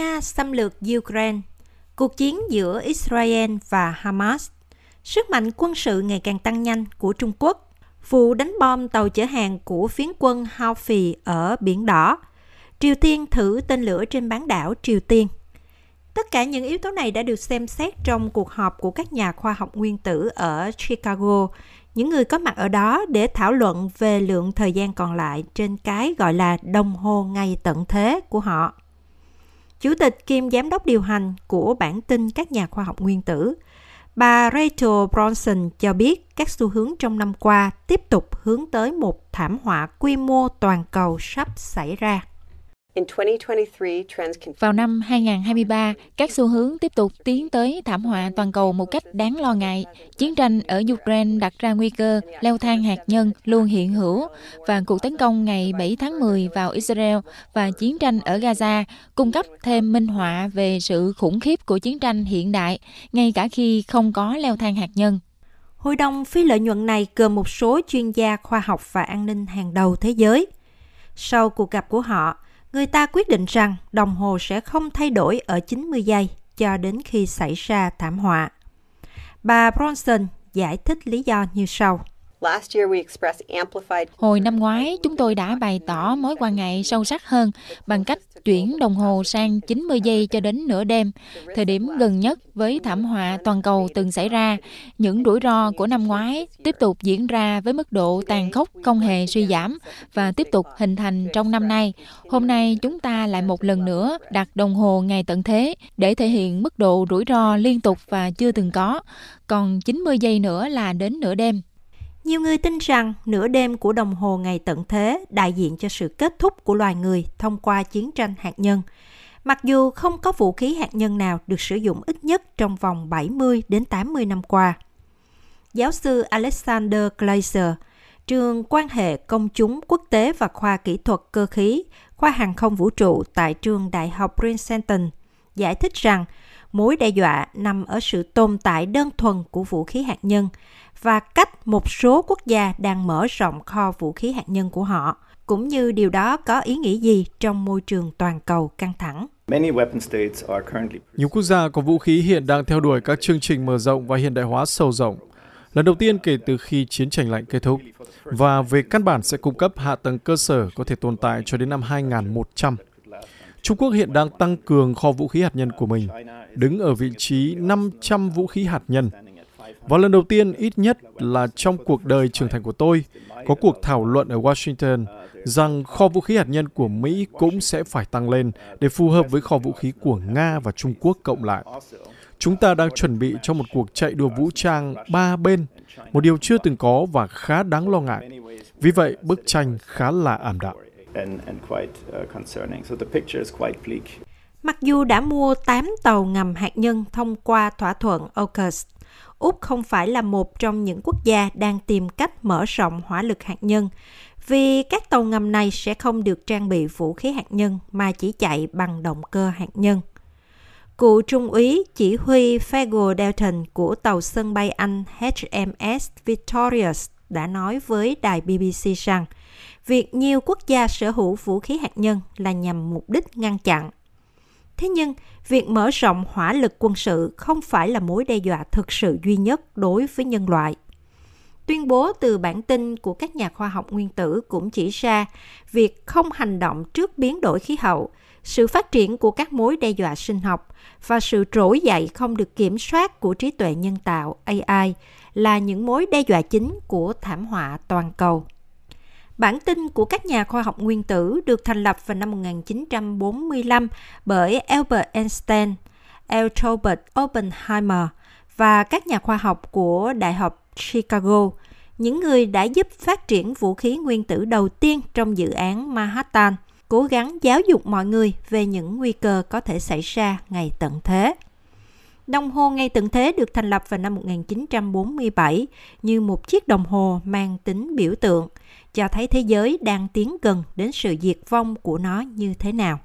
Nga xâm lược Ukraine, cuộc chiến giữa Israel và Hamas, sức mạnh quân sự ngày càng tăng nhanh của Trung Quốc, vụ đánh bom tàu chở hàng của phiến quân Houthi ở Biển Đỏ, Triều Tiên thử tên lửa trên bán đảo Triều Tiên. Tất cả những yếu tố này đã được xem xét trong cuộc họp của các nhà khoa học nguyên tử ở Chicago, những người có mặt ở đó để thảo luận về lượng thời gian còn lại trên cái gọi là đồng hồ ngày tận thế của họ. Chủ tịch kiêm giám đốc điều hành của bản tin các nhà khoa học nguyên tử, bà Rachel Bronson cho biết các xu hướng trong năm qua tiếp tục hướng tới một thảm họa quy mô toàn cầu sắp xảy ra. Vào năm 2023, các xu hướng tiếp tục tiến tới thảm họa toàn cầu một cách đáng lo ngại. Chiến tranh ở Ukraine đặt ra nguy cơ leo thang hạt nhân luôn hiện hữu và cuộc tấn công ngày 7 tháng 10 vào Israel và chiến tranh ở Gaza cung cấp thêm minh họa về sự khủng khiếp của chiến tranh hiện đại, ngay cả khi không có leo thang hạt nhân. Hội đồng phi lợi nhuận này gồm một số chuyên gia khoa học và an ninh hàng đầu thế giới. Sau cuộc gặp của họ, người ta quyết định rằng đồng hồ sẽ không thay đổi ở 90 giây cho đến khi xảy ra thảm họa. Bà Bronson giải thích lý do như sau. Hồi năm ngoái, chúng tôi đã bày tỏ mối quan ngại sâu sắc hơn bằng cách chuyển đồng hồ sang 90 giây cho đến nửa đêm, thời điểm gần nhất với thảm họa toàn cầu từng xảy ra. Những rủi ro của năm ngoái tiếp tục diễn ra với mức độ tàn khốc không hề suy giảm và tiếp tục hình thành trong năm nay. Hôm nay chúng ta lại một lần nữa đặt đồng hồ ngày tận thế để thể hiện mức độ rủi ro liên tục và chưa từng có. Còn 90 giây nữa là đến nửa đêm. Nhiều người tin rằng nửa đêm của đồng hồ ngày tận thế đại diện cho sự kết thúc của loài người thông qua chiến tranh hạt nhân. Mặc dù không có vũ khí hạt nhân nào được sử dụng ít nhất trong vòng 70 đến 80 năm qua. Giáo sư Alexander Glaser, trường quan hệ công chúng quốc tế và khoa kỹ thuật cơ khí, khoa hàng không vũ trụ tại trường Đại học Princeton, giải thích rằng mối đe dọa nằm ở sự tồn tại đơn thuần của vũ khí hạt nhân và cách một số quốc gia đang mở rộng kho vũ khí hạt nhân của họ, cũng như điều đó có ý nghĩa gì trong môi trường toàn cầu căng thẳng. Nhiều quốc gia có vũ khí hiện đang theo đuổi các chương trình mở rộng và hiện đại hóa sâu rộng, lần đầu tiên kể từ khi chiến tranh lạnh kết thúc, và về căn bản sẽ cung cấp hạ tầng cơ sở có thể tồn tại cho đến năm 2100. Trung Quốc hiện đang tăng cường kho vũ khí hạt nhân của mình, đứng ở vị trí 500 vũ khí hạt nhân, và lần đầu tiên ít nhất là trong cuộc đời trưởng thành của tôi, có cuộc thảo luận ở Washington rằng kho vũ khí hạt nhân của Mỹ cũng sẽ phải tăng lên để phù hợp với kho vũ khí của Nga và Trung Quốc cộng lại. Chúng ta đang chuẩn bị cho một cuộc chạy đua vũ trang ba bên, một điều chưa từng có và khá đáng lo ngại. Vì vậy, bức tranh khá là ảm đạm. Mặc dù đã mua 8 tàu ngầm hạt nhân thông qua thỏa thuận AUKUS, Úc không phải là một trong những quốc gia đang tìm cách mở rộng hỏa lực hạt nhân, vì các tàu ngầm này sẽ không được trang bị vũ khí hạt nhân mà chỉ chạy bằng động cơ hạt nhân. Cựu trung úy chỉ huy Fagel Dalton của tàu sân bay Anh HMS Victorious đã nói với đài BBC rằng việc nhiều quốc gia sở hữu vũ khí hạt nhân là nhằm mục đích ngăn chặn Thế nhưng, việc mở rộng hỏa lực quân sự không phải là mối đe dọa thực sự duy nhất đối với nhân loại. Tuyên bố từ bản tin của các nhà khoa học nguyên tử cũng chỉ ra việc không hành động trước biến đổi khí hậu, sự phát triển của các mối đe dọa sinh học và sự trỗi dậy không được kiểm soát của trí tuệ nhân tạo AI là những mối đe dọa chính của thảm họa toàn cầu. Bản tin của các nhà khoa học nguyên tử được thành lập vào năm 1945 bởi Albert Einstein, L. Robert Oppenheimer và các nhà khoa học của Đại học Chicago, những người đã giúp phát triển vũ khí nguyên tử đầu tiên trong dự án Manhattan, cố gắng giáo dục mọi người về những nguy cơ có thể xảy ra ngày tận thế. Đồng hồ ngày tận thế được thành lập vào năm 1947 như một chiếc đồng hồ mang tính biểu tượng, cho thấy thế giới đang tiến gần đến sự diệt vong của nó như thế nào.